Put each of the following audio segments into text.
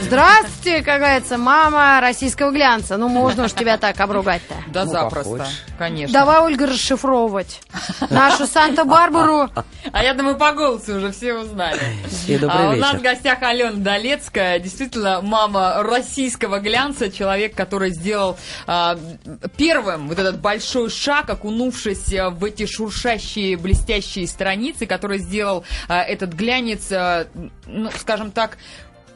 Здравствуйте, как говорится, мама российского глянца. Ну, можно уж тебя так обругать-то. Да Ну, запросто, похож. конечно. Давай, Ольга, расшифровывать. Нашу Санта-Барбару. А я думаю, по голосу уже все узнали. И добрый А у нас в гостях Алена Долецкая, действительно мама российского глянца, человек, который сделал а, первым вот этот большой шаг, окунувшись в эти шуршащие, блестящие страницы, который сделал а, этот глянец, а, ну, скажем так,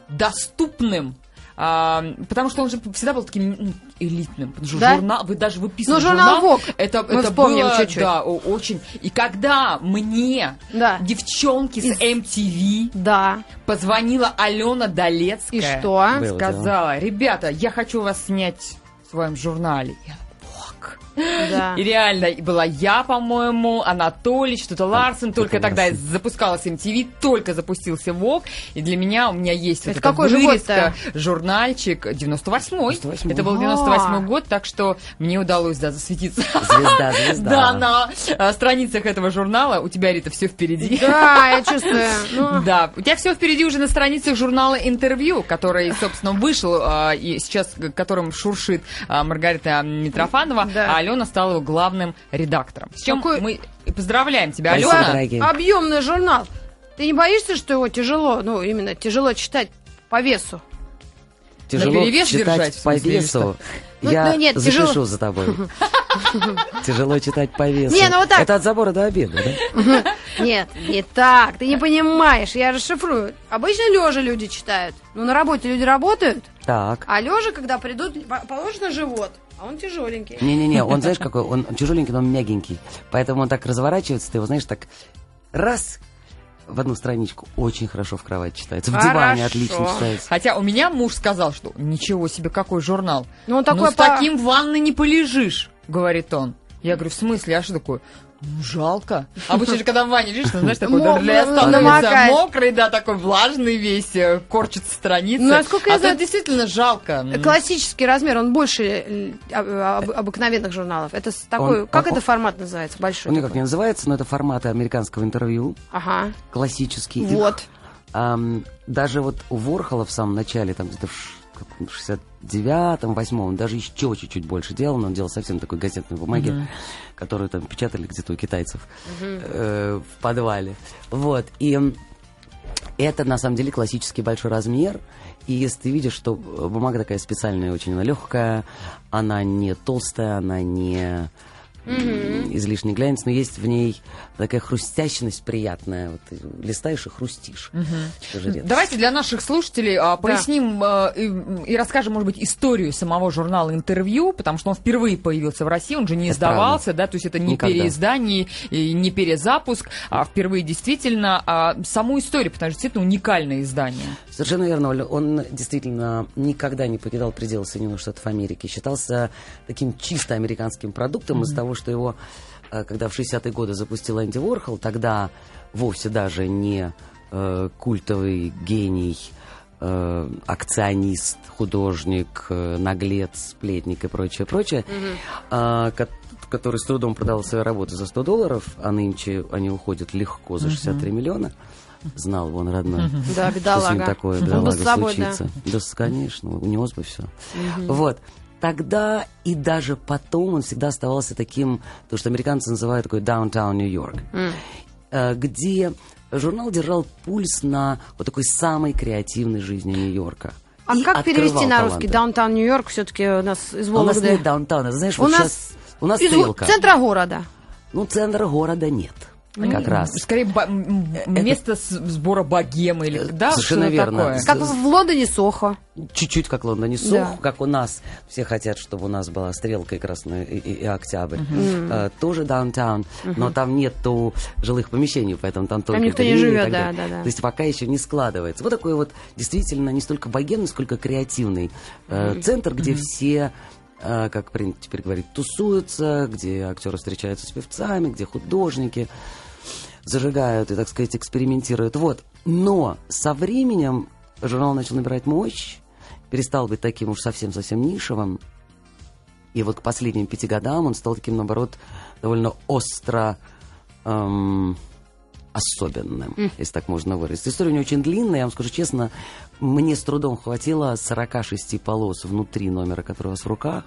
доступным. а, потому что он же всегда был таким м, элитным. Потому что Да? журнал, вы даже выписывали Ну, журнал «Вог». Это, Мы это вспомним было, чуть-чуть. да, о- очень. И когда мне Да. девчонки с MTV Да. позвонила Алена Долецкая. И что? Было Сказала, ребята, я хочу вас снять в своем журнале. Я, «Вок». Да. И реально была я, по-моему, Анатолий, что-то Ларсен. Только тогда запускалась MTV, только запустился ВОК. И для меня, у меня есть вот Это эта какой же вырезка, журнальчик 98-й. 98-й. Это был А. 98-й год, так что мне удалось, да, засветиться. Звезда, звезда. Да, на а, страницах этого журнала у тебя, Рита, все впереди. Да, я чувствую. Ну, Да, у тебя все впереди уже на страницах журнала «Интервью», который, собственно, вышел а, и сейчас которым шуршит а, Маргарита Митрофанова, Да. а Алена стала его главным редактором. С чем Какой- мы поздравляем тебя, Спасибо, Алена. дорогие. объемный журнал. Ты не боишься, что его тяжело, ну, именно тяжело читать по весу? Тяжело Наперевес читать держать, в по смысле, весу. Ну, Я ну, нет, запишу тяжело. за тобой. Тяжело читать по весу. Не, ну вот так. Это от забора до обеда, да? Нет, не так, ты не понимаешь, я расшифрую. Обычно лежа люди читают. Ну, на работе люди работают, Так. а лежа, когда придут, по- положено живот, а он тяжеленький. Не-не-не, он, знаешь, какой? Он тяжеленький, но он мягенький. Поэтому он так разворачивается, ты его, знаешь, так раз в одну страничку. Очень хорошо в кровать читается. В диване Хорошо. отлично читается. Хотя у меня муж сказал, что ничего себе, какой журнал. Ну, он такой с по- таким в ванной не полежишь, говорит он. Я говорю, в смысле, а что такое? Ну, жалко. Обычно же, когда в ванне лежишь, ты знаешь, такой для становится намокает. мокрый, да, такой влажный весь, э, корчится страницы. Ну, насколько я а знаю, тут действительно жалко. Классический размер, он больше э, об- обыкновенных журналов. Это такой, как это формат называется? Большой Он никак не называется, но это форматы американского интервью. Ага, Классический. Вот. даже вот у Ворхола в самом начале, там где-то в 69-м, 8 он даже еще чуть-чуть больше делал, но он делал совсем такой газетной бумаги, которую там печатали где-то у китайцев э, в подвале. Вот. И это на самом деле классический большой размер. И если ты видишь, что бумага такая специальная, очень она легкая, она не толстая, она не м, излишне глянец, но есть в ней такая хрустящность приятная. Вот ты листаешь и хрустишь. Редкость. Давайте для наших слушателей а, поясним а, и, и расскажем, может быть, историю самого журнала «Интервью», потому что он впервые появился в России, он же не Это издавался, да, то есть это не Никогда. переиздание и не перезапуск, а впервые действительно а, саму историю, потому что действительно уникальное издание. Совершенно верно, Оля. Он действительно никогда не покидал пределы Соединенных Штатов Америки. Считался таким чисто американским продуктом из того, что его, э, когда в 60-е годы запустил Энди Уорхол, тогда вовсе даже не э, культовый гений, э, акционист, художник, э, наглец, сплетник и прочее, прочее, а, ко- который с трудом продал свою работу за 100 долларов, а нынче они уходят легко за 63 миллиона. Знал бы он родной. Да, Что с ним такое, бедолага, да. случится. Да, с- конечно, унес бы все. Вот. Тогда и даже потом он всегда оставался таким, то, что американцы называют такой downtown Нью-Йорк, э, где журнал держал пульс на вот такой самой креативной жизни Нью-Йорка. А И как перевести на русский? Даунтаун Нью-Йорк все-таки у нас из А у нас Вологды. нет даунтауна, знаешь, У вот нас сейчас у нас из стрелка. центра города. Ну, центра города нет, как раз. Скорее, м, место с- сбора богемы или да, Совершенно верно. такое. Как в Лондоне Сохо. Чуть-чуть как Лондоне Сох, Да. как у нас. Все хотят, чтобы у нас была стрелка и красная и, и- и октябрь. Э, тоже даунтаун, но там нету жилых помещений, поэтому там только никто не живет, так да, далее. да, да. То есть пока еще не складывается. Вот такой вот действительно не столько богемный, сколько креативный э, центр, где все э, как принято теперь говорить, тусуются, где актеры встречаются с певцами, где художники зажигают и, так сказать, экспериментируют. Вот. Но со временем журнал начал набирать мощь, перестал быть таким уж совсем-совсем нишевым. И вот к последним пяти годам он стал таким, наоборот, довольно остро эм, особенным, если так можно выразить. История не очень длинная, я вам скажу честно, мне с трудом хватило 46 полос внутри номера, который у вас в руках,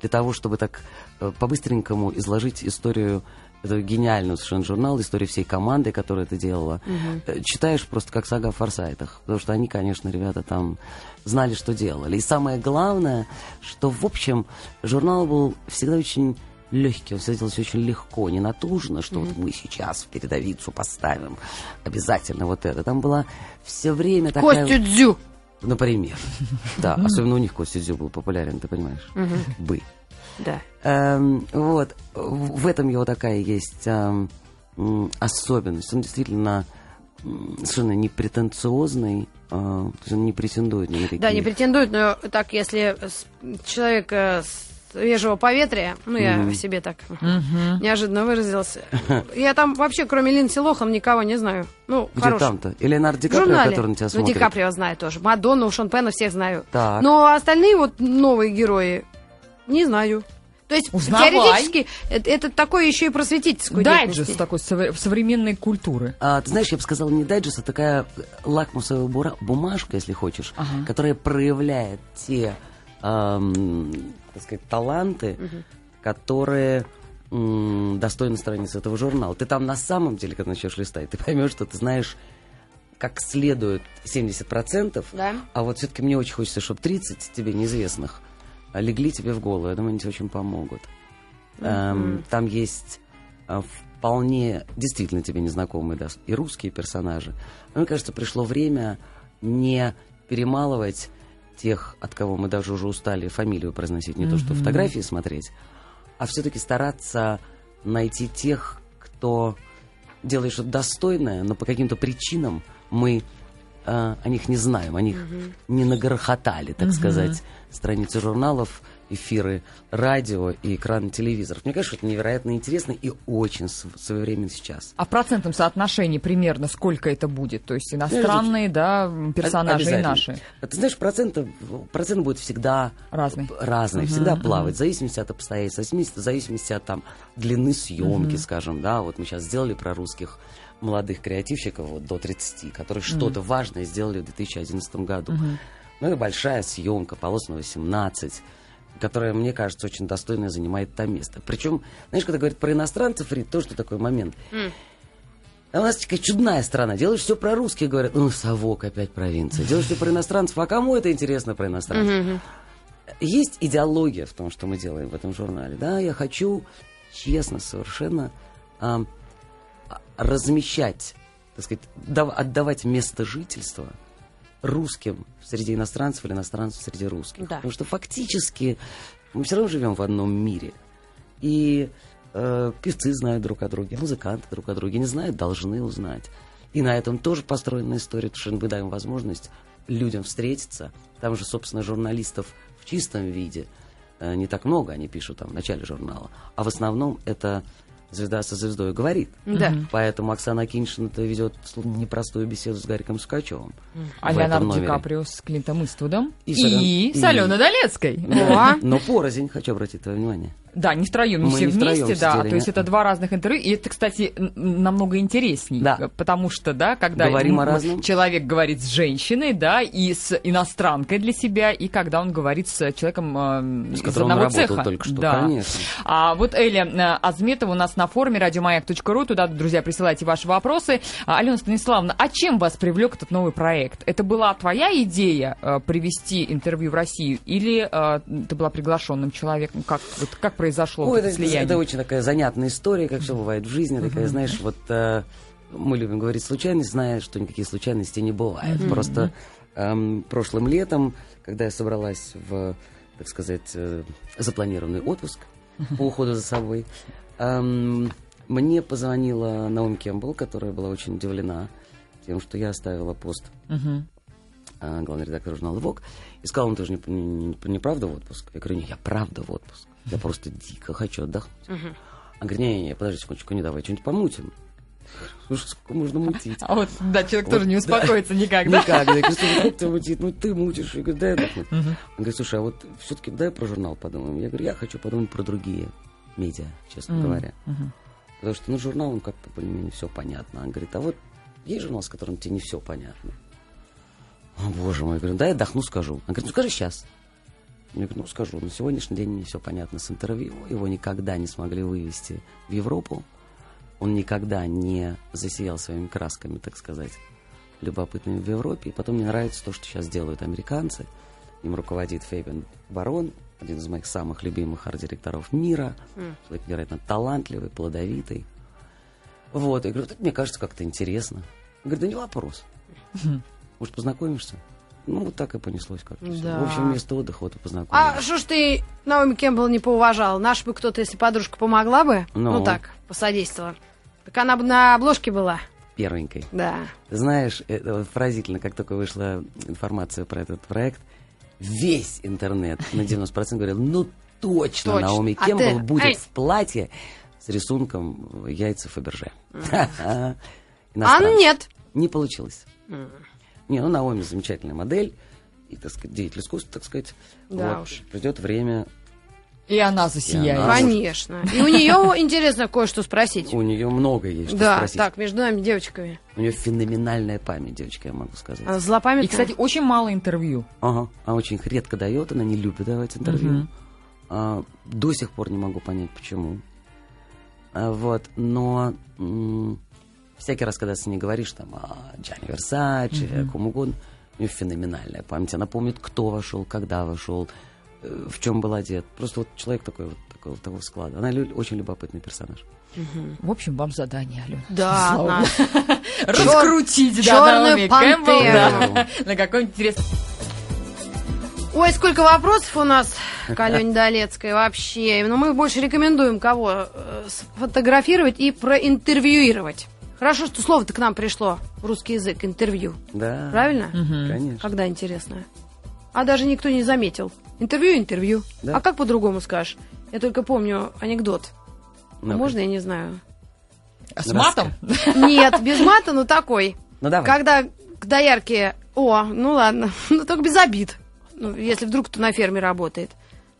для того, чтобы так э, по-быстренькому изложить историю это гениальный совершенно журнал, история всей команды, которая это делала. Э, Читаешь просто как сага о форсайтах, потому что они, конечно, ребята там знали, что делали. И самое главное, что, в общем, журнал был всегда очень легкий, он всегда делался очень легко, не натужно, что вот мы сейчас в передовицу поставим обязательно вот это. Там была все время такая... Костю Дзю. Например. Да, особенно у них Костя Дзю был популярен, ты понимаешь? Бы. Да. Эм, вот, в этом его такая есть эм, особенность. Он действительно совершенно непретенциозный, э, то есть он не претендует на какие... Да, не претендует, но так, если с- человек э, свежего поветрия, ну, я в себе так неожиданно выразился. Я там вообще, кроме Линдси Лохан, никого не знаю. Ну, Где хороший. там-то? И Леонардо В Ди Каприо, который на тебя ну, смотрит? Ди Каприо знаю тоже. Мадонну, Шон Пенна всех знаю. Так. Но остальные вот новые герои не знаю. То есть, Узнавай. теоретически, это, это такое еще и просветительскую Дайджест такой совре- современной культуры. А, ты знаешь, я бы сказал, не дайджест, а такая лакмусовая бура- бумажка, если хочешь, Ага. которая проявляет те, ам, так сказать, таланты, которые м, достойны страниц этого журнала. Ты там на самом деле, когда начнешь листать, ты поймешь, что ты знаешь как следует 70%, Да. а вот все-таки мне очень хочется, чтобы 30 тебе неизвестных легли тебе в голову. Я думаю, они тебе очень помогут. Эм, Там есть а, вполне действительно тебе незнакомые да, и русские персонажи. Но мне кажется, пришло время не перемалывать тех, от кого мы даже уже устали фамилию произносить, не то что фотографии смотреть, а все-таки стараться найти тех, кто делает что-то достойное, но по каким-то причинам мы э, о них не знаем, о них не нагрохотали, так сказать, страницы журналов, эфиры радио и экраны телевизоров. Мне кажется, это невероятно интересно и очень св- своевременно сейчас. А в процентном соотношении примерно сколько это будет? То есть иностранные, да, персонажи и наши. Ты знаешь, процент, процент будет всегда Разный. разный, всегда плавать, в зависимости от обстоятельств, в зависимости- от там, длины съемки, скажем, да, вот мы сейчас сделали про русских молодых креативщиков вот, до 30, которые что-то важное сделали в 2011 году. Ну и большая съемка, полос на 18, которая, мне кажется, очень достойно занимает там место. Причем, знаешь, когда говорят про иностранцев, Рит, тоже такой момент. А у нас такая чудная страна. Делаешь все про русских, говорят, ну, совок опять провинция. Делаешь все про иностранцев, а кому это интересно про иностранцев? Есть идеология в том, что мы делаем в этом журнале. Да, я хочу честно совершенно ам, а, размещать, так сказать, дав- отдавать место жительства русским среди иностранцев или иностранцев среди русских. Да. Потому что фактически мы все равно живем в одном мире. И э, певцы знают друг о друге, музыканты друг о друге не знают, должны узнать. И на этом тоже построена история, потому что мы даем возможность людям встретиться. Там же, собственно, журналистов в чистом виде э, не так много, они пишут там в начале журнала. А в основном это звезда со звездой говорит. Да. Поэтому Оксана Киншина-то ведет непростую беседу с Гариком Сукачевым. А Леонардо Ди. Каприо с Клинтом Иствудом. И И, с Ален- с и- Аленой Долецкой. Но порознь, хочу обратить твое внимание. Да, не втроем, не Мы все не втроем вместе, да. сидели, То есть это два разных интервью. И это, кстати, намного интересней. Да. Потому что, да, когда Говорим разном. человек говорит с женщиной, да, и с иностранкой для себя, и когда он говорит с человеком э, С из одного цеха. только что, да. конечно. А вот Эля э, Азметова у нас на форуме радиомаяк.ру. Туда, друзья, присылайте ваши вопросы. А, Алена Станиславовна, а чем вас привлек этот новый проект? Это была твоя идея э, привести интервью в Россию или э, ты была приглашенным человеком? Как, вот, как произошло Ой, это, слияние? это очень такая занятная история, как все бывает в жизни. Такая, знаешь, вот э, мы любим говорить случайность, зная, что никакие случайности не бывает. Просто эм, прошлым летом, когда я собралась в, так сказать, э, запланированный отпуск по уходу за собой, эм, мне позвонила Наоми Кембл, которая была очень удивлена тем, что я оставила пост а, главный редактор журнала «Вок», и сказал, он тоже не, не, не- не правда в отпуск? Я говорю, нет, я правда в отпуск. Я просто дико хочу отдохнуть. Он говорит, не-не-не, подожди секундочку, не давай, что-нибудь помутим. Слушай, сколько можно мутить? А вот, да, человек Вот, тоже не да. успокоится никак, да? Никак. Я говорю, как ты мутить? Ну, ты мутишь. Я говорю, дай отдохнуть. Он говорит, слушай, а вот все-таки дай про журнал подумаем. Я говорю, я хочу подумать про другие медиа, честно говоря. Потому что, ну, журнал, он как-то более-менее все понятно. Он говорит, а вот есть журнал, с которым тебе не все понятно. О, боже мой, я говорю, да, я отдохну, скажу. Он говорит, ну, скажи сейчас. Говорю, ну, скажу, на сегодняшний день не все понятно с интервью. Его никогда не смогли вывести в Европу. Он никогда не засиял своими красками, так сказать, любопытными в Европе. И потом мне нравится то, что сейчас делают американцы. Им руководит Фейбен Барон, один из моих самых любимых арт-директоров мира. Mm. Человек невероятно талантливый, плодовитый. Вот, я говорю, мне кажется, как-то интересно. Говорит, да не вопрос. Может, познакомишься? Ну, вот так и понеслось как-то. Да. В общем, вместо отдыха вот и познакомились. А что ж ты Наоми Кэмпбелл не поуважал? Наш бы кто-то, если подружка помогла бы, ну, ну так, посодействовала, так она бы на обложке была. Первенькой. Да. Знаешь, это вот поразительно, как только вышла информация про этот проект, весь интернет на 90% говорил, ну точно, точно. Наоми а Кэмпбелл ты... будет Эй. в платье с рисунком яйца Фаберже. А нет. Не получилось. Не, ну Наоми замечательная модель, и, так сказать, деятель искусства, так сказать. Да вот, уж. Придет время, и она засияет. И она... Конечно. И у нее интересно кое-что спросить. У нее много есть что да, спросить. так, между нами девочками. У нее феноменальная память, девочка, я могу сказать. Она злопамятная. И, кстати, очень мало интервью. Ага, она очень редко дает, она не любит давать интервью. Угу. А, до сих пор не могу понять, почему. А, вот, но м- всякий раз, когда с ней говоришь, там, о Джанни Версаче, угу. о ком угодно, у нее феноменальная память. Она помнит, кто вошел, когда вошел, Э, в чем был одет. Просто вот человек такой вот такого, такого склада. Она лю- очень любопытный персонаж. Угу. В общем, вам задание, Алена. Да, Раскрутить, Черную пантеру. На какой-нибудь интересный... Ой, сколько вопросов у нас к Алене Долецкой вообще. Но мы больше рекомендуем кого э, сфотографировать и проинтервьюировать. Хорошо, что слово-то к нам пришло в русский язык, интервью. Да. Правильно? Угу. Конечно. Когда интересно. А даже никто не заметил. Интервью, интервью. Да? А как по-другому скажешь? Я только помню анекдот. ну Можно, я не знаю. А с матом? Нет, без мата, но такой. Ну давай. Когда к доярке... О, ну ладно, ну только без обид. Ну, если вдруг кто на ферме работает.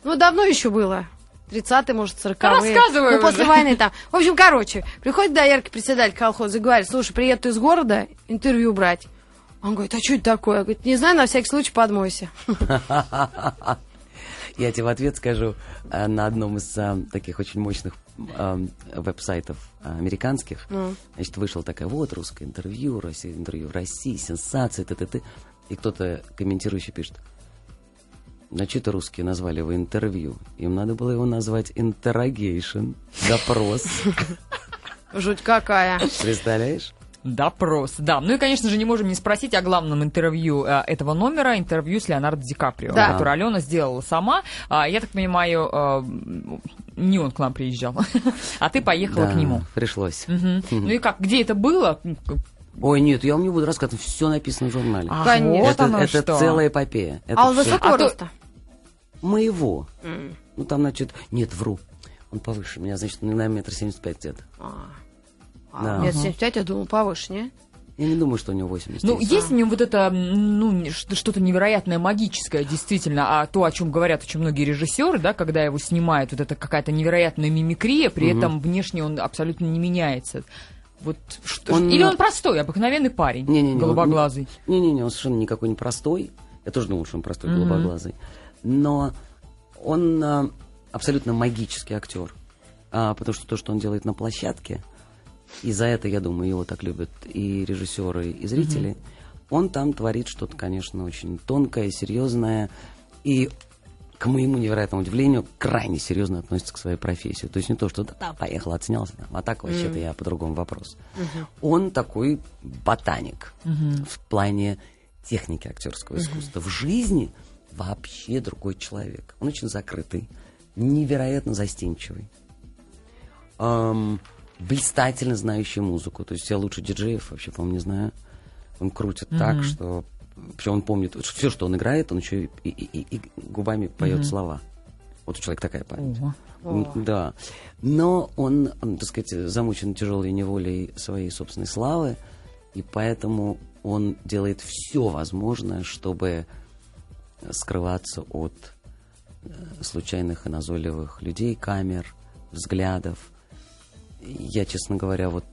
Ну, давно еще было. 30-е, может, 40-е. Рассказывай Ну, после войны там. В общем, короче, приходит доярки председатель колхоза и говорит, слушай, приеду из города интервью брать. Он говорит, а что это такое? Я говорю, не знаю, на всякий случай подмойся. Я тебе в ответ скажу, э, на одном из а, таких очень мощных а, веб-сайтов американских, mm. значит, вышел такая, вот, русское интервью, Россия, интервью в России, сенсация, т, т, т. И кто-то комментирующий пишет, на что-то русские назвали его интервью. Им надо было его назвать interrogation, допрос. Жуть какая. Представляешь? Допрос, да. Ну и, конечно же, не можем не спросить о главном интервью э, этого номера, интервью с Леонардо Ди Каприо, да. которое Алена сделала сама. А, я так понимаю, э, не он к нам приезжал, а ты поехала да, к нему. пришлось. Угу. Ну и как, где это было? Ой, нет, я вам не буду рассказывать, все написано в журнале. А, Конечно. Это, это что? целая эпопея. Это а он высоко а роста? Моего. Mm. Ну, там, значит, нет, вру. Он повыше меня, значит, на метр семьдесят пять где-то. А. А, да. Метр семьдесят пять, я думал, повыше, не? Я не думаю, что у него 80 Ну, есть в нем вот это, ну, что-то невероятное, магическое, действительно, а то, о чем говорят очень многие режиссеры, да, когда его снимают, вот это какая-то невероятная мимикрия, при угу. этом внешне он абсолютно не меняется. Вот что, он, или он простой, обыкновенный парень, не, не, не, голубоглазый? Не-не-не, он совершенно никакой не простой. Я тоже думал, что он простой, угу. голубоглазый. Но он а, абсолютно магический актер. А, потому что то, что он делает на площадке, и за это, я думаю, его так любят и режиссеры, и зрители. Mm-hmm. Он там творит что-то, конечно, очень тонкое, серьезное. И к моему невероятному удивлению, крайне серьезно относится к своей профессии. То есть не то, что да, поехал, отснялся, а так вообще-то mm-hmm. я по-другому вопрос. Mm-hmm. Он такой ботаник mm-hmm. в плане техники актерского mm-hmm. искусства. В жизни вообще другой человек. Он очень закрытый, невероятно застенчивый. Эм, блистательно знающий музыку. То есть я лучше диджеев вообще, по-моему, не знаю. Он крутит mm-hmm. так, что... Причем он помнит все, что он играет, он еще и, и, и, и губами поет mm-hmm. слова. Вот у человека такая память. Oh. Да. Но он, он, так сказать, замучен тяжелой неволей своей собственной славы, и поэтому он делает все возможное, чтобы скрываться от э, случайных и назойливых людей, камер, взглядов, я, честно говоря, вот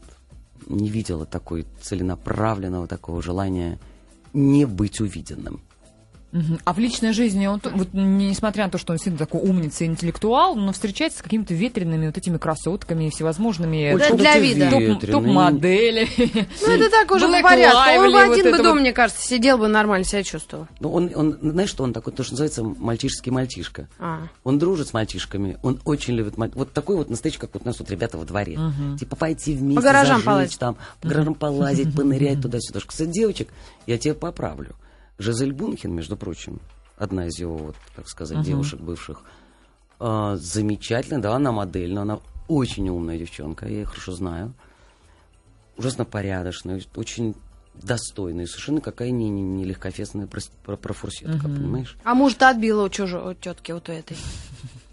не видела такой целенаправленного такого желания не быть увиденным. А в личной жизни он, вот, несмотря на то, что он действительно такой умница и интеллектуал, но встречается с какими-то ветреными вот этими красотками, всевозможными Ой, топ- для вида. топ- ветреный. топ-моделями. Ну, это так уже по порядку. Он бы один бы дома, мне кажется, сидел бы нормально себя чувствовал. Ну, он, он, знаешь, что он такой, то, что называется мальчишеский мальчишка. А. Он дружит с мальчишками, он очень любит маль- Вот такой вот настоящий, как вот у нас вот ребята во дворе. Типа пойти вместе, По гаражам зажечь полазить. там, по гаражам полазить, понырять туда-сюда. Кстати, девочек, я тебе поправлю. Жизель Бунхен, между прочим, одна из его, вот, так сказать, девушек бывших, а, замечательная, да, она модель, но она очень умная девчонка, я ее хорошо знаю. Ужасно порядочная, очень достойная, и совершенно какая не, не, не легкофесная профурсетка, понимаешь? А может, отбила у чужой, у тетки вот у этой.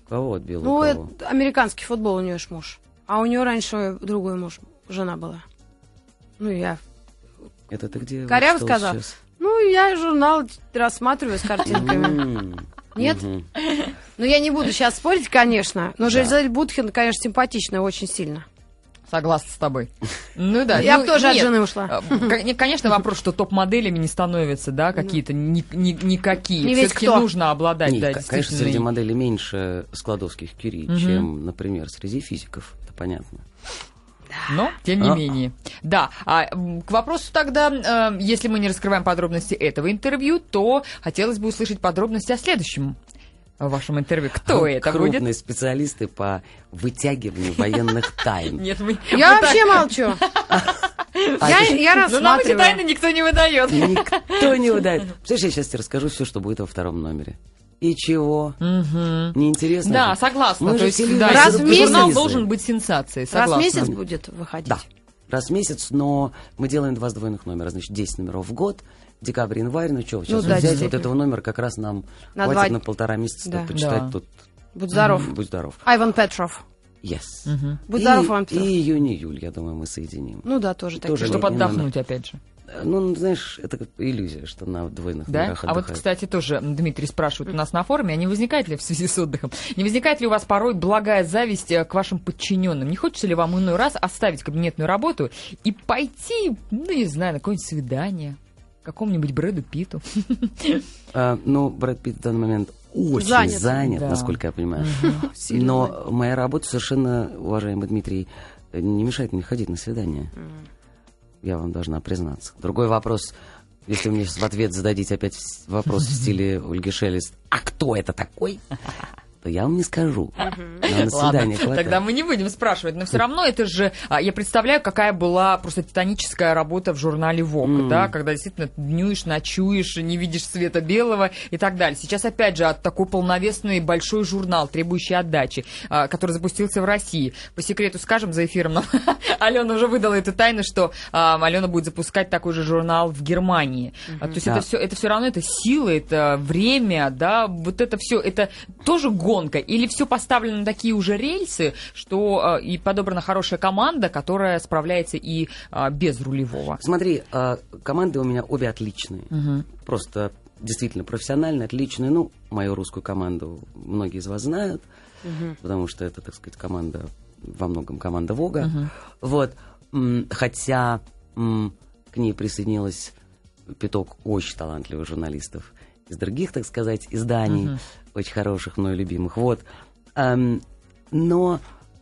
Кого отбила? Ну, кого? это американский футбол у нее ж муж. А у нее раньше другой муж, жена была. Ну, я... Это ты где? Коряво сказал? сейчас? Ну, я журнал рассматриваю с картинками. Нет? Ну, я не буду сейчас спорить, конечно, но Жизель Бутхен, конечно, симпатичная очень сильно. Согласна с тобой. Ну да. Я ну, бы тоже от нет. жены ушла. Кон- Конечно, вопрос, что топ-моделями не становятся, да, какие-то ни- ни- никакие. Не Все-таки кто. нужно обладать, Не, да, конечно, среди моделей меньше складовских кюри, чем, например, среди физиков. Это понятно. Но, тем не А. менее. Да, а к вопросу тогда, э, если мы не раскрываем подробности этого интервью, то хотелось бы услышать подробности о следующем э, вашем интервью. Кто это Крупные будет? специалисты по вытягиванию военных тайн. Нет, мы... Я вообще молчу. А Я, я Ну, нам эти тайны рассматриваю. никто не выдает. Никто не выдает. Представляешь, я сейчас тебе расскажу все, что будет во втором номере. И чего? Мгм. Неинтересно? Да, же? согласна. Мы То же есть, да, Раз в месяц- журнал должен быть сенсацией, Раз согласна. в месяц будет выходить. Да, раз в месяц, но мы делаем два сдвоенных номера, значит, 10 номеров в год, декабрь, январь, ну что, сейчас Ну да, взять вот этого номера как раз нам На хватит два- на полтора месяца Да. почитать Да. тут. Будь здоров. Будь здоров. Айван Петров. Yes. Будь и, здоров, Иван И Петров. июнь-июль, я думаю, мы соединим. Ну да, тоже такие. Тоже Чтобы Именно. отдохнуть, опять же. Э, Ну, знаешь, это как иллюзия, что на двойных Да? номерах А вот, кстати, тоже Дмитрий спрашивает у нас на форуме, а не возникает ли в связи с отдыхом, не возникает ли у вас порой благая зависть э, к вашим подчиненным? Не хочется ли вам иной раз оставить кабинетную работу и пойти, ну, не знаю, на какое-нибудь свидание? Какому-нибудь Брэду Питу. А, ну, Брэд Питт в данный момент очень Занят. занят, Да. насколько я понимаю. Но моя работа совершенно, уважаемый Дмитрий, не мешает мне ходить на свидание. Я вам должна признаться. Другой вопрос, если мне в ответ зададите опять вопрос в стиле Ольги Шелест, а кто это такой? То я вам не скажу. Но хватает. тогда мы не будем спрашивать, но все равно это же, а, я представляю, какая была просто титаническая работа в журнале Vogue, да, когда действительно днюешь, ночуешь, не видишь света белого и так далее. Сейчас, опять же, от такой полновесный большой журнал, требующий отдачи, а, который запустился в России. По секрету скажем за эфиром, нам Алена уже выдала эту тайну, что а, Алена будет запускать такой же журнал в Германии. То есть Да. это все, это все равно это сила, это время, да, вот это все, это тоже гонка, или все поставлено на такие уже рельсы, что э, и подобрана хорошая команда, которая справляется и э, без рулевого. Смотри, а, команды у меня обе отличные. Просто действительно профессиональные, отличные. Ну, мою русскую команду многие из вас знают, потому что это, так сказать, команда, во многом команда Вога. Вот. М, Хотя к ней присоединилась пяток очень талантливых журналистов из других, так сказать, изданий, очень хороших, мной любимых. Вот. Эм, но,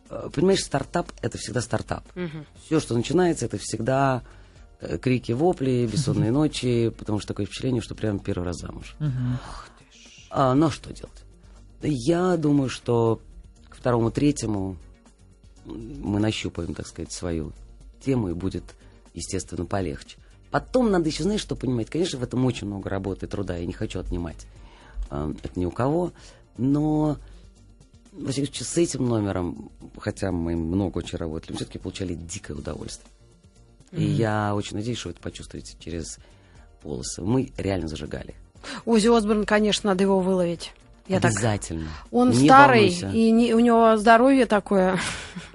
э, понимаешь, стартап — это всегда стартап. Все, что начинается, это всегда э, крики, вопли, бессонные ночи, потому что такое впечатление, что прям первый раз замуж. А, но что делать? Я думаю, что к второму, третьему мы нащупаем, так сказать, свою тему и будет, естественно, полегче. Потом надо еще, знаешь, что понимать? Конечно, в этом очень много работы, труда, я не хочу отнимать э, это ни у кого, но во всяком случае, с этим номером, хотя мы много очень работали, мы все-таки получали дикое удовольствие. И я очень надеюсь, что вы это почувствуете через полосы. Мы реально зажигали. Узи Осборн, конечно, надо его выловить. Я так... Обязательно. Он Не старый, волнуйся. и не- у него здоровье такое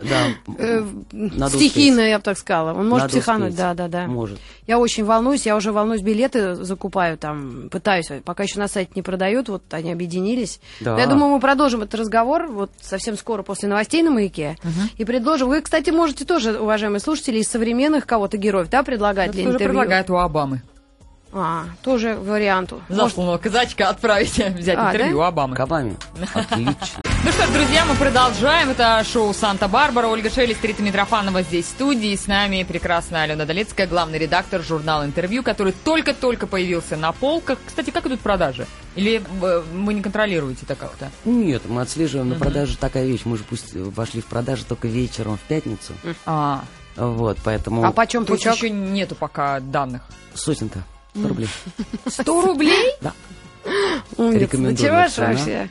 Да, э, надо стихийное, я бы так сказала. Он может Надо психануть, успеть. да, да, да. Может. Я очень волнуюсь, я уже волнуюсь, билеты закупаю там, пытаюсь, пока еще на сайте не продают, вот они объединились. Да. Но Я думаю, мы продолжим этот разговор вот совсем скоро после новостей на «Маяке». И предложим. Вы, кстати, можете тоже, уважаемые слушатели, из современных кого-то героев, да, предлагать для Тоже интервью? предлагает у Обамы. А, тоже варианту. Может, Засланного казачка отправить взять А, интервью да? Обамы. Кабами. Отлично. Ну что ж, друзья, мы продолжаем. Это шоу «Санта-Барбара». Ольга Шелест, Рита Митрофанова здесь в студии. С нами прекрасная Алена Долецкая, главный редактор журнала «Интервью», который только-только появился на полках. Кстати, как идут продажи? Или э, вы не контролируете это как-то? Нет, мы отслеживаем на продаже такая вещь. Мы же пусть вошли в продажу только вечером в пятницу. А, Вот, поэтому а почем то есть еще нету пока данных. сотенка. 100 рублей. 100 рублей? Умница. рекомендую Ну чего ж вообще?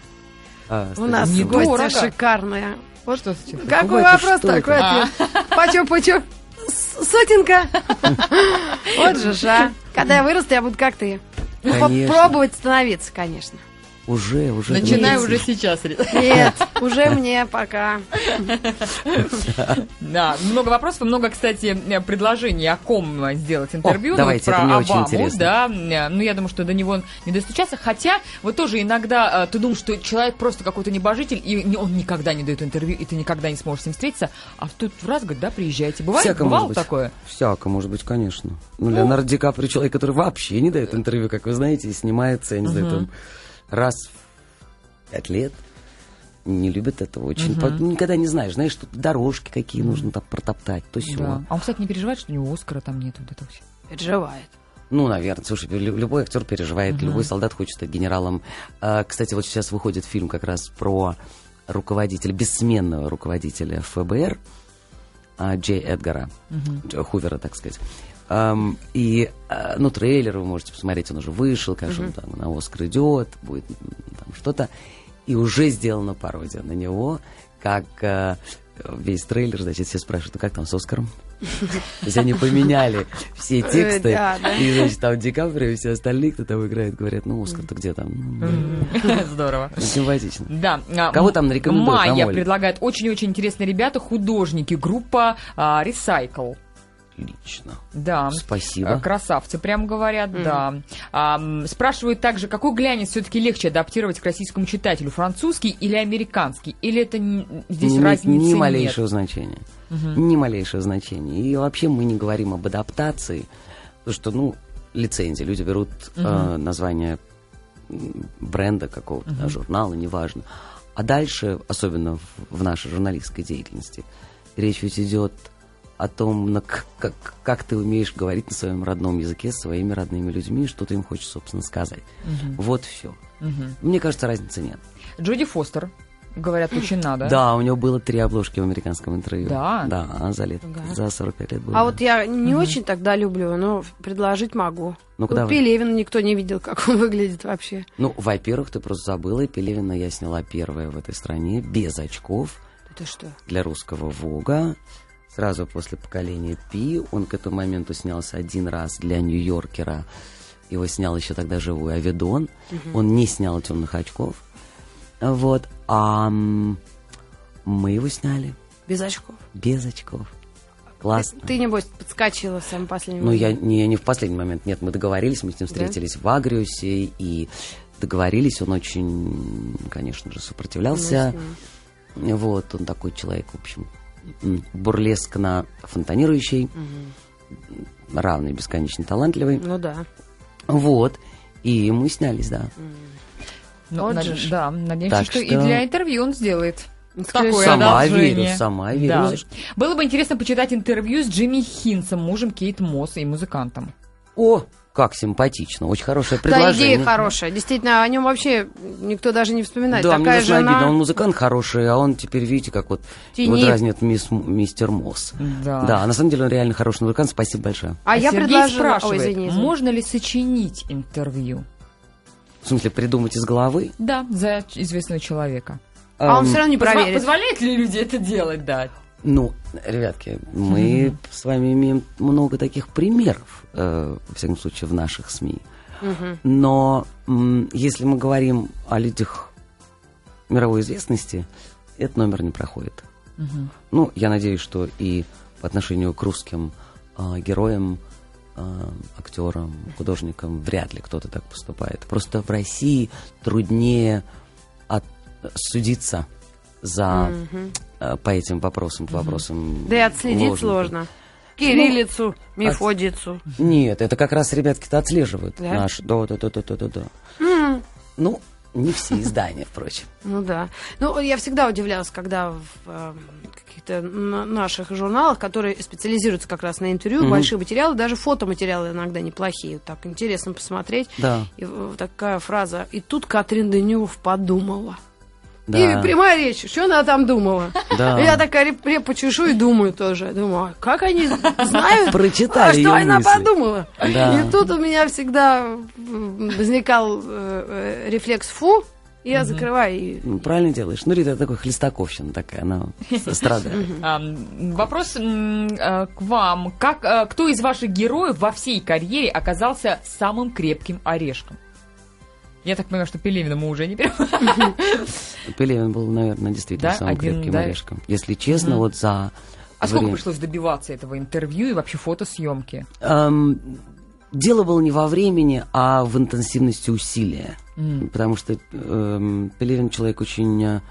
А, У нас Недорого. гостья шикарная. Вот Что? Какой вопрос что такой ответ? Почем, почем? С- Сотенка. Вот же а. Когда я вырасту, я буду как ты. Ну. Попробовать становиться, конечно. Уже, уже. Начинаю становится. уже сейчас. Нет, уже мне пока. Да, много вопросов много, кстати, предложений, о ком сделать интервью. Ну, давайте, вот это про мне очень Обаму, интересно. Да, ну, я думаю, что до него не достучаться. Хотя, вот тоже иногда э, ты думаешь, что человек просто какой-то небожитель, и он никогда не дает интервью, и ты никогда не сможешь с ним встретиться. А тут раз говорит, да, приезжайте. Бывает, Всяко бывало может быть. такое? Всяко, может быть, конечно. Ну, Леонардо Ди Каприо человек, который вообще не дает интервью, как вы знаете, и снимается, я не знаю, там, раз в пять лет. Не любит этого очень. По- Никогда не знаешь, знаешь, тут дорожки какие нужно там протоптать, то все. Да. А он, кстати, не переживает, что у него Оскара там нет вот этого всего? Переживает. Ну, наверное, слушай, лю- любой актер переживает, любой солдат хочет стать генералом. А, кстати, вот сейчас выходит фильм как раз про руководителя, бессменного руководителя ФБР, а, Джей Эдгара, Дж- Хувера, так сказать. Ам, и, а, ну, трейлер вы можете посмотреть, он уже вышел, как же он там на Оскар идет, будет там что-то. И уже сделана пародия на него, как а, весь трейлер, значит, все спрашивают, ну как там с Оскаром? То есть они поменяли все тексты, да, да. и, значит, там Ди Каприо и все остальные, кто там играет, говорят, ну, Оскар-то где там? Ну, Здорово. Симпатично. Да. а, Кого там нарекомендуют, Майя предлагает очень-очень интересные ребята, художники, группа Recycle. Отлично. Да. Спасибо. Э, Красавцы, прям говорят, да. А, спрашивают также, какой глянец все-таки легче адаптировать к российскому читателю, французский или американский? Или это здесь имеет разницы ни нет? малейшего значения. Ни малейшего значения. И вообще мы не говорим об адаптации, потому что, ну, лицензии. Люди берут э, название бренда какого-то, да, журнала, неважно. А дальше, особенно в, в нашей журналистской деятельности, речь ведь идет о том, на к- как, как ты умеешь говорить на своем родном языке с своими родными людьми, что ты им хочешь, собственно, сказать. Вот все. Мне кажется, разницы нет. Джоди Фостер, говорят, очень надо. Да, у него было три обложки в американском интервью. Да? Да, за лет, Ага. за 45 лет было. А вот я не очень тогда люблю, но предложить могу. Ну-ка, Вот давай. Пелевина никто не видел, как он выглядит вообще. Ну, во-первых, ты просто забыла, и Пелевина я сняла первая в этой стране, без очков, Это что? для русского Вога. Сразу после поколения Пи. Он к этому моменту снялся один раз для Нью-Йоркера. Его снял еще тогда живой Авидон. Он не снял темных очков. Вот. А мы его сняли Без очков. без очков. Классно. Ты, небось, подскочила в самый последний Ну, я момент. не, не в последний момент. Нет, мы договорились, мы с ним встретились в Агриусе и договорились. Он очень, конечно же, сопротивлялся. Вот, он такой человек, в общем, бурлескно фонтанирующий, равный, бесконечно талантливый. Ну да. Вот. И мы снялись, да. Ну, Вот над- да, надеемся, Так что, и что- для интервью он сделает. Такое Сама одолжение. верю, сама верю. Да. Было бы интересно почитать интервью с Джимми Хинсом, мужем Кейт Мосс и музыкантом. О, как симпатично, очень хорошее Да, предложение. идея хорошая. Действительно, о нем вообще никто даже не вспоминает. Да, мне Такая даже обидно. жена. Он музыкант хороший, а он теперь, видите, как вот Тени. его дразнит мисс, мистер Мосс. Да. Да, а на самом деле он реально хороший музыкант. Спасибо большое. А, я Сергей предложила... спрашивает, Ой, извини, извини. можно ли сочинить интервью? В смысле, придумать из головы? Да, за известного человека. А он Эм, все равно не Позва- проверит. Позволяют ли люди это делать, да? Ну, ребятки, мы с вами имеем много таких примеров, э, во всяком случае, в наших СМИ. Но м, если мы говорим о людях мировой известности, этот номер не проходит. Ну, я надеюсь, что и по отношению к русским а, героям, а, актерам, художникам вряд ли кто-то так поступает. Просто в России труднее от, судиться за а, по этим вопросам, по вопросам. Да и отследить ложных. сложно. Кириллицу, Мефодицу. Нет, это как раз ребятки-то отслеживают Да? наш. Да, да, да, да, да, да, да. Ну, не все издания, впрочем. Ну да. Ну, я всегда удивлялась, когда в э, каких-то на- наших журналах, которые специализируются как раз на интервью, большие материалы, даже фотоматериалы иногда неплохие. Так интересно посмотреть. Да. И э, такая фраза. И тут Катрин Денюв подумала. Да. И прямая речь. Что она там думала? Да. Я такая реп- репу чешу и думаю тоже. Думаю, а как они знают, Прочитали а что она мысли. подумала? Да. И тут у меня всегда возникал э, э, рефлекс «фу», и я закрываю и Ну, правильно делаешь. Ну, Рита такой хлестаковщина такая, она страдает. А, Вопрос э, к вам. Как, э, кто из ваших героев во всей карьере оказался самым крепким орешком? Я так понимаю, что Пелевина мы уже не берем. Пелевин был, наверное, действительно Да, самым один, крепким да. орешком. Если честно, вот за А сколько пришлось добиваться этого интервью и вообще фотосъемки? Эм, дело было не во времени, а в интенсивности усилия. Потому что эм, Пелевин человек очень э,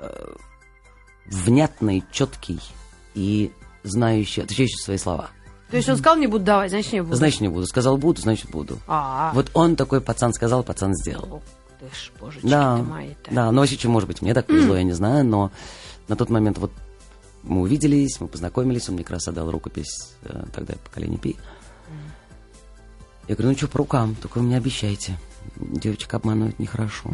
э, внятный, четкий и знающий, отвечающий свои слова. То есть он сказал, не буду давать, значит, не буду. Значит, не буду. Сказал буду, значит буду. А, Вот он такой пацан сказал, пацан сделал. Ух ты ж, божечки Да, ты мои-то. да, но вообще, что, может быть, мне так повезло, я не знаю, но на тот момент вот мы увиделись, мы познакомились, он мне как раз отдал рукопись э, тогда поколение Пи. Я говорю, ну что, по рукам, только вы мне обещайте. Девочек обманывать нехорошо.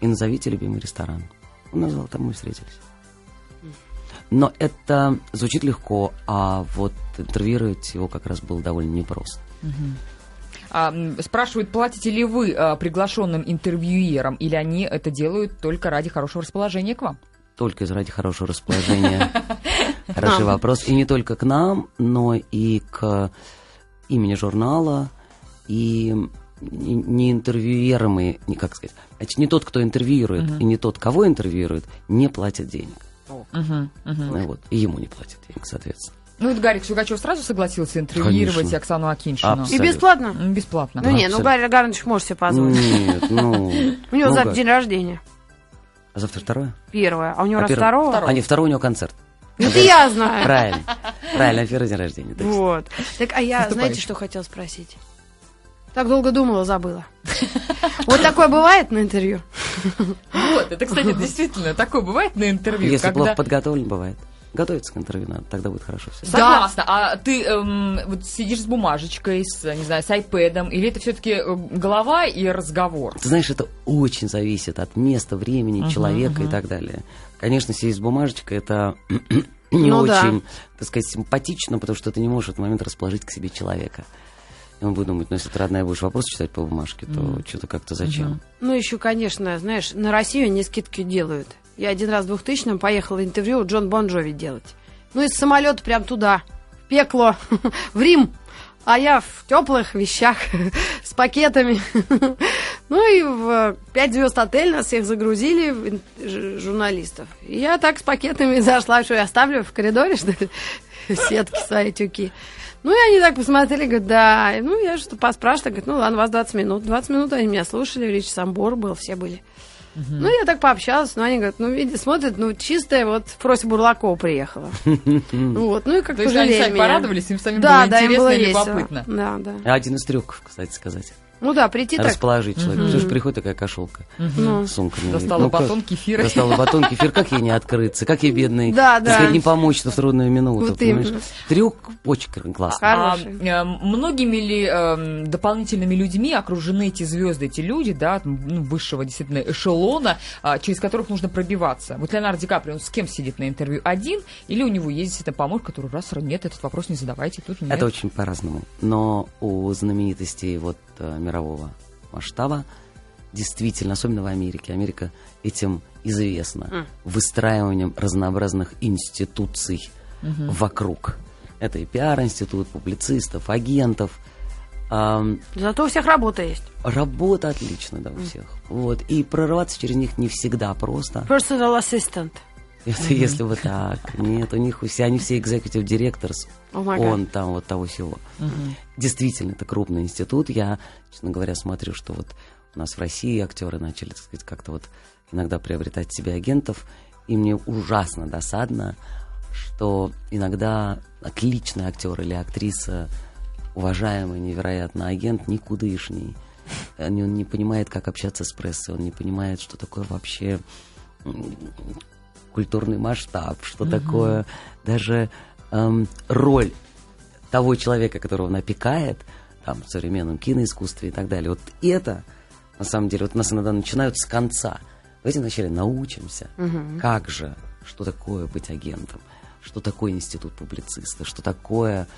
И назовите любимый ресторан. Он назвал, там мы встретились. Но это звучит легко, а вот интервьюировать его как раз было довольно непросто. А, спрашивают, платите ли вы а, приглашенным интервьюерам, или они это делают только ради хорошего расположения к вам? только из ради хорошего расположения. Хороший вопрос. И не только к нам, но и к имени журнала, и не- не интервьюируемые, не как сказать, значит, не тот, кто интервьюирует, и не тот, кого интервьюирует, не платят денег. Мгм. Ну вот, и ему не платят денег, соответственно. Ну, вот Гарик Сукачев сразу согласился интервьюировать Конечно. Оксану Акиншину. И Абсолютно. бесплатно? М, Бесплатно. Ну не, ну абсолютно. Гарри Гарнович может себе позволить. Нет, ну... У него ну, завтра день рождения. А завтра второе? Первое. А у него А раз второго? А не, второй у него концерт. Это я знаю. Правильно. Правильно, первый день рождения. Вот. Так, а я, знаете, что хотела спросить? Так долго думала, забыла. Вот такое бывает на интервью? Вот, это, кстати, действительно, такое бывает на интервью, Если когда... плохо подготовлен, бывает. Готовиться к интервью надо, тогда будет хорошо все. Согласна. А ты эм, вот сидишь с бумажечкой, с, не знаю, с айпэдом, или это все-таки голова и разговор? Ты знаешь, это очень зависит от места, времени, человека и так далее. Конечно, сесть с бумажечкой это не Ну да. очень, так сказать, симпатично, потому что ты не можешь в этот момент расположить к себе человека. Он будет думать, ну если ты, родная, будешь вопрос читать по бумажке, то что-то как-то зачем? Ну, еще, конечно, знаешь, на Россию они скидки делают. Я один раз в 2000-м поехала интервью у Джон Бон Джови делать. Ну, из самолета прям туда, в пекло, в Рим. А я в теплых вещах, с пакетами. Ну и в пять звезд отель нас всех загрузили, журналистов. И я так с пакетами зашла, что я оставлю в коридоре, что ли, сетки свои тюки. Ну, и они так посмотрели, говорят, да. Ну, я что-то поспрашивала, говорят, ну, ладно, у вас 20 минут. 20 минут они меня слушали, Речь Самбор был, все были. Ну, я так пообщалась, но они говорят, ну, видите, смотрят, ну, чистая вот Фрося Бурлакова приехала. Ну, вот, ну, и как То есть они сами порадовались, им самим Да, было да, им интересно было и весело. любопытно. Да, да. Один из трюков, кстати сказать. Ну да, прийти так. Расположить человека. Потому что приходит такая кошелка Ну, с сумками. Достала Ну, как- батон кефира. Достала батон кефир. Как ей не открыться? Как ей, бедный, Да, так да. сказать, не помочь в трудную минуту, Вот понимаешь? именно. Трюк очень классный. А, Хороший. э, многими ли эм, дополнительными людьми окружены эти звезды, эти люди, да, ну, высшего действительно эшелона, а, через которых нужно пробиваться? Вот Леонардо Ди Каприо, он с кем сидит на интервью? Один? Или у него есть действительно помощник, который раз, нет, этот вопрос не задавайте, тут нет. Это очень по-разному. Но у знаменитостей вот э, мирового масштаба действительно, особенно в Америке, Америка этим известна. Выстраиванием разнообразных институций вокруг. Это и пиар-институт, публицистов, агентов, Зато у всех работа есть. работа отлично, да, у всех. Вот. И прорываться через них не всегда просто. Personal assistant. Это если вот так. Нет, у них все, они все executive directors. Oh. Он там вот того всего. Действительно, это крупный институт. Я, честно говоря, смотрю, что вот у нас в России актеры начали, так сказать, как-то вот иногда приобретать себе агентов. И мне ужасно досадно, что иногда отличный актер или актриса, уважаемый невероятно агент, никудышний. Он он не понимает, как общаться с прессой, он не понимает, что такое вообще культурный масштаб, что такое даже эм, роль того человека, которого он опекает, там, в современном киноискусстве и так далее. Вот это, на самом деле, вот у нас иногда начинают с конца. Давайте вначале научимся, как же, что такое быть агентом, что такое институт публициста, что такое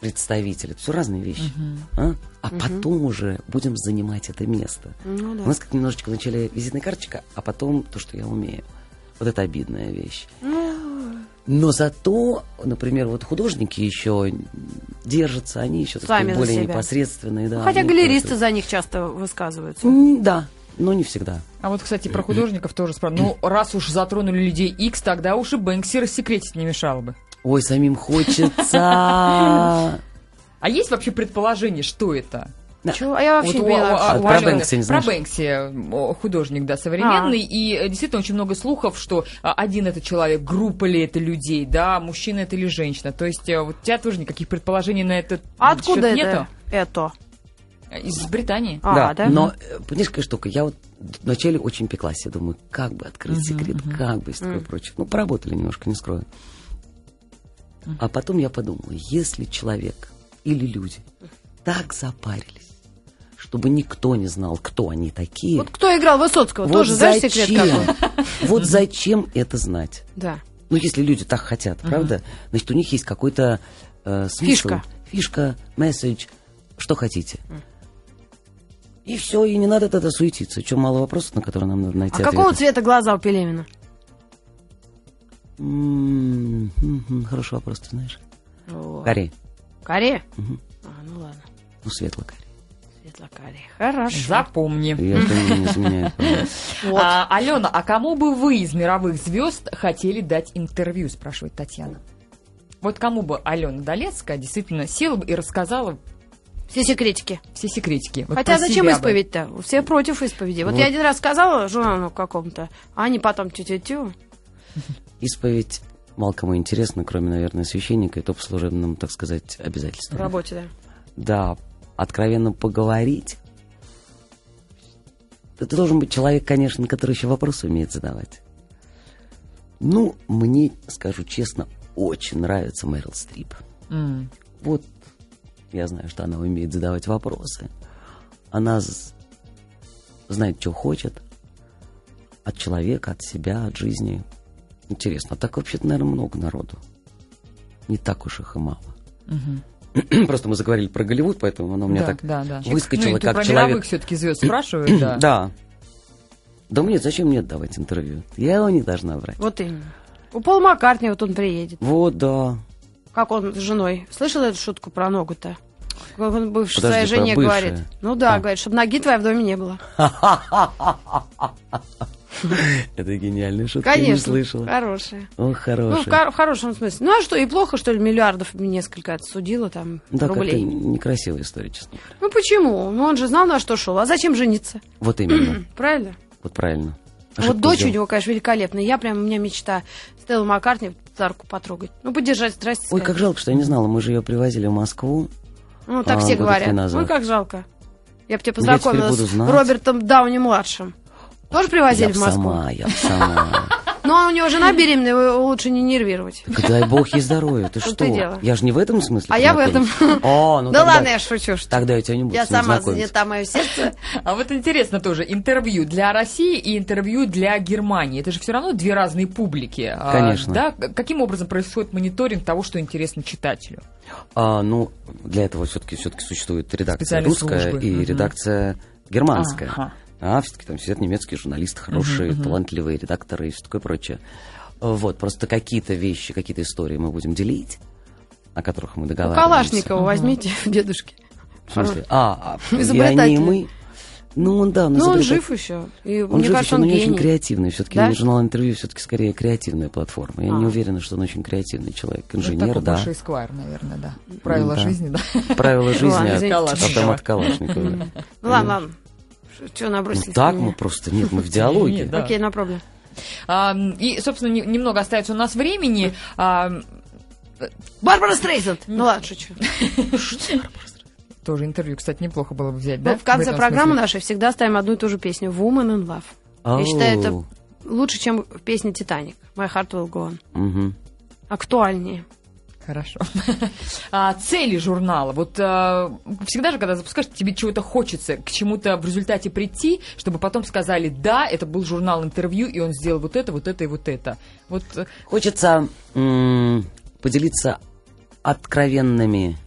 представитель. Это все разные вещи. А, А потом уже будем занимать это место. Ну да. У нас как немножечко вначале визитная карточка, а потом то, что я умею. Вот это обидная вещь. Но зато, например, вот художники еще держатся, они еще Сами более себя. непосредственные. Да, Хотя они галеристы просто- за них часто высказываются. Да, но не всегда. А вот, кстати, про художников тоже спрашиваю. Ну, раз уж затронули людей X, тогда уж и Бэнкси рассекретить не мешало бы. Ой, самим хочется. А есть вообще предположение, что это? Да. Чего? А я вообще Вот не у- поняла, А про Бэнкси не Про? Бэнкси, художник, да, современный. И э, действительно очень много слухов, что а, один это человек, группа ли это людей, да, мужчина это или женщина. То есть э, вот у тебя тоже никаких предположений на этот А откуда это? нету? Это. Из Британии. А, да? Но, э, понимаешь, какая штука? Я вот вначале очень пеклась. Я думаю, как бы открыть секрет, как бы и такое прочее. Ну, поработали немножко, не скрою. А потом я подумала, если человек или люди так запарились, чтобы никто не знал, кто они такие, Вот кто играл Высоцкого, вот тоже знаешь секрет какой? Вот зачем это знать? Да. Ну, если люди так хотят, правда? Значит, у них есть какой-то э, смысл. Фишка. Фишка, месседж, что хотите. И все, и не надо тогда суетиться. Чем мало вопросов, на которые нам надо найти А какого цвета глаза у? М, мгм, Хороший вопрос, ты знаешь. Каре? Мгм. А, ну ладно. Ну, светло-карий. Светло-каре. Хорошо. Запомни. Изменяет. Вот. А, Алена, а кому бы вы из мировых звезд хотели дать интервью, спрашивает Татьяна. Вот кому бы Алена Долецкая действительно села бы и рассказала Все секретики. все секретики. Вот Хотя зачем бы. исповедь-то? Все против исповеди. Вот, Вот. я один раз сказала журналу какому-то, а они потом тю-тю-тю. Исповедь мало кому интересно, кроме, наверное, священника, и то по служебным, так сказать, В обязательствам. работе, да. Да, откровенно поговорить. Это должен быть человек, конечно, который еще вопросы умеет задавать. Ну, мне, скажу честно, очень нравится Мэрил Стрип. М. Вот я знаю, что она умеет задавать вопросы. Она знает, что хочет. От человека, от себя, от жизни. Интересно, а так вообще-то, наверное, много народу. Не так уж их и мало. Просто мы заговорили про Голливуд, поэтому она у меня да, так да, да. выскочила ну, и тут как про человек. мировых все-таки звезд спрашивают, да. Да. Да мне зачем мне давать интервью? Я его не должна брать. Вот именно. У Пола Маккартни вот он приедет. Вот, да. Как он с женой? Слышал эту шутку про ногу-то? Как он бывшей Подожди, своей жене говорит. Ну да, А. говорит, чтобы ноги твоей в доме не было. Это гениальная шутка, я не Конечно. слышала. Хорошая. Ох, Ну, в, хор- в хорошем смысле. Ну, а что, и плохо, что ли, миллиардов несколько отсудила там Да, рублей? некрасивая история, честно говоря. Ну, почему? Ну, он же знал, на что шел. А зачем жениться? Вот именно. Правильно? Вот правильно. вот Ошибку дочь у сделал. него, конечно, великолепная. Я прям, у меня мечта Стелла Маккартни за руку потрогать. Ну, поддержать, здрасте. Ой, сказать. как жалко, что я не знала. Мы же ее привозили в Москву. Ну, так а, все говорят. Ой, как жалко. Я бы тебя Ну, познакомила с. Робертом Дауни-младшим. Тоже привозили Я в Москву? сама, я сама. Но у него жена беременная, его лучше не нервировать. Дай бог ей здоровья, ты что? Я же не в этом смысле. А я в этом. О, ну да ладно, я шучу. Что... Тогда я тебя не буду Я сама занята, мое сердце. А вот интересно тоже, интервью для России и интервью для Германии. Это же все равно две разные публики. А, Конечно. да? Каким образом происходит мониторинг того, что интересно читателю? А, ну, для этого все-таки все-таки существует редакция русская и редакция германская. Ага. А, все-таки там сидят немецкие журналисты, хорошие, мгм. талантливые редакторы и все такое прочее. Вот, просто какие-то вещи, какие-то истории мы будем делить, о которых мы У договариваемся. Калашникова возьмите, дедушки. В смысле? А, а они, и мы. Ну, он, да, Ну, он жив еще. И Он жив, кажется, еще, он но не очень креативный. Все-таки Да? журнал интервью все-таки скорее креативная платформа. Я А. не уверена, что он очень креативный человек. Ну, Инженер, такой да. больше Эсквайр, наверное, да. Правила да. жизни, да. Правила жизни от автомат Калашникова. Ну, ладно, ладно. Что Ну набросились так на мы просто, нет, мы в диалоге. Окей, на проблем. А, И, собственно, не- немного остается у нас времени. А, Барбара Стрейзенд! Ну ладно, шучу. Тоже интервью, кстати, неплохо было бы взять, Мы да? Ну, в конце программы смысле? нашей всегда ставим одну и ту же песню Woman in Love. Я считаю, это лучше, чем песня Титаник. My Heart Will Go On. Актуальнее. Хорошо. А, цели журнала. Вот а, всегда же, когда запускаешь, тебе чего-то хочется, к чему-то в результате прийти, чтобы потом сказали, да, это был журнал интервью, и он сделал вот это, вот это и вот это. Вот э, Хочется м, поделиться откровенными,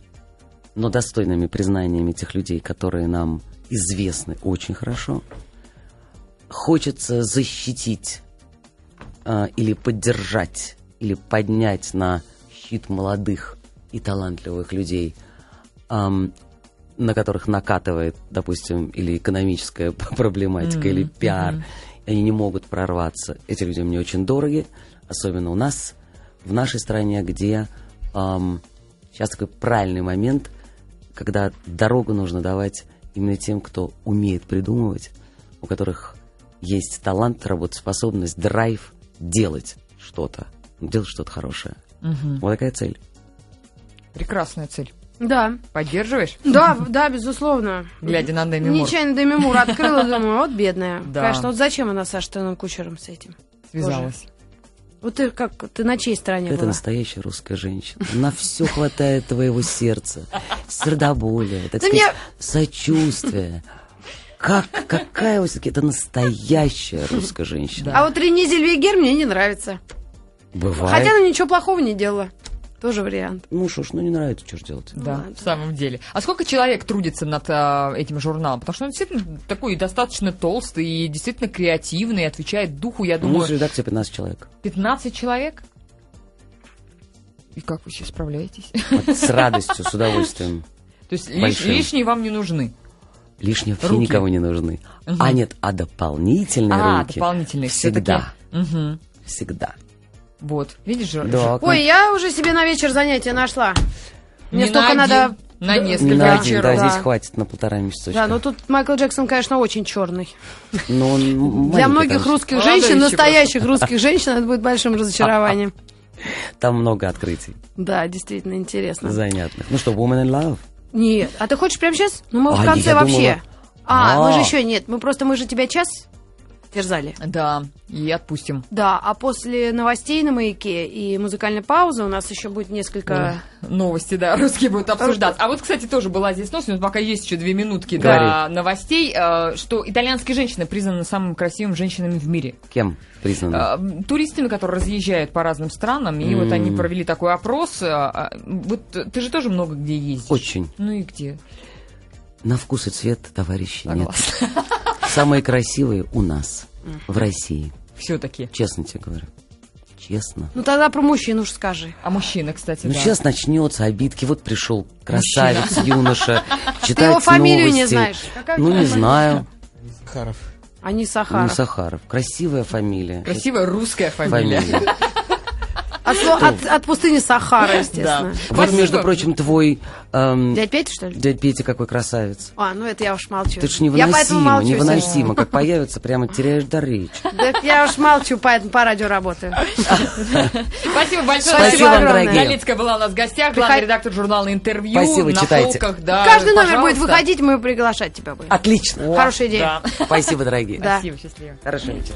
но достойными признаниями тех людей, которые нам известны очень хорошо. Хочется защитить а, или поддержать, или поднять на щит молодых и талантливых людей, ам, на которых накатывает, допустим, или экономическая проблематика, или пиар, и они не могут прорваться. Эти люди мне очень дороги, особенно у нас, в нашей стране, где ам, сейчас такой правильный момент, когда дорогу нужно давать именно тем, кто умеет придумывать, у которых есть талант, работоспособность, драйв делать что-то, делать что-то хорошее. Вот такая цель. прекрасная цель. Да. Поддерживаешь? Да, да, безусловно. Глядя на Деми Мур. Нечаянно Деми Мур открыла, думаю, вот бедная. Да. Конечно, вот зачем она со Штаном Кучером с этим? Связалась. Вот ты как, ты на чьей стороне Это была? настоящая русская женщина. На все хватает твоего сердца, сердоболия, так Да сказать, мне- сочувствия. Как, какая у все-таки это настоящая русская женщина. А вот Рене Зельвегер мне не нравится. Бывает. Хотя она ничего плохого не делала. Тоже вариант. Ну что ж, ну не нравится, что ж делать. Да, ладно. в самом деле. А сколько человек трудится над а, этим журналом? Потому что он действительно такой достаточно толстый и действительно креативный, отвечает духу, я Ну, думаю, мы же редакция 15 человек. 15 человек? И как вы сейчас справляетесь? Вот с радостью, с удовольствием. То есть лиш- лишние вам не нужны? Лишние вообще Руки. никого не нужны. А нет, а дополнительные А, руки дополнительные всегда. все-таки. Мгм. Всегда. Вот, видишь же? Да, Ой, я уже себе на вечер занятия нашла. Мне Не столько на надо... на несколько Не на один, вечеров. да, Да. здесь хватит на полтора месяца. Да, но тут Майкл Джексон, конечно, очень черный. Но он Для многих конечно. русских женщин, настоящих русских женщин, это будет большим разочарованием. Там много открытий Да, действительно интересно. занятных. Ну что, Woman in Love? Нет, а ты хочешь прямо сейчас? Ну, мы в А, конце я вообще. думала- А, мы А. же еще нет. Мы просто, мы же тебя час терзали. Да, и отпустим. Да, а после новостей на маяке и музыкальной паузы у нас еще будет несколько... Новости, да, русские будут обсуждаться. А вот, кстати, тоже была здесь новость, но пока есть еще две минутки до новостей, э, что итальянские женщины признаны самыми красивыми женщинами в мире. Кем признаны? Э, Туристами, которые разъезжают по разным странам, и вот они провели такой опрос. э, а, Вот ты же тоже много где ездишь. Очень. Ну и где? На вкус и цвет, товарищи, нет. Самые красивые у нас, в России. Все-таки. Честно тебе говорю. Честно. Ну, тогда про мужчин уж скажи. А мужчины, кстати, Ну, да. сейчас начнется обидки. Вот пришел красавец, юноша, читает Ты его фамилию не новости. знаешь. Какая Ну, не фамилия? знаю. Захаров. А не Ну, Сахаров. Сахаров. Красивая фамилия. Красивая русская фамилия. Фамилия. От, от- от пустыни Сахара, естественно. Да. Вот, между прочим, твой эм, Дядь Петя, что ли? дядь Петя какой красавец. А, ну это я уж молчу. Ты ж Я поэтому невыносимо, молчу невыносимо. Как появится, прямо теряешь дар речи. Да я уж молчу, поэтому по радио работаю. Спасибо большое. Спасибо вам, дорогие. Галицкая была у нас в гостях, главный редактор журнала «Интервью». Спасибо, на читайте. Каждый номер будет выходить, мы приглашать тебя будем. Отлично. Хорошая идея. Спасибо, дорогие. Спасибо, счастливо. Хорошего вечера.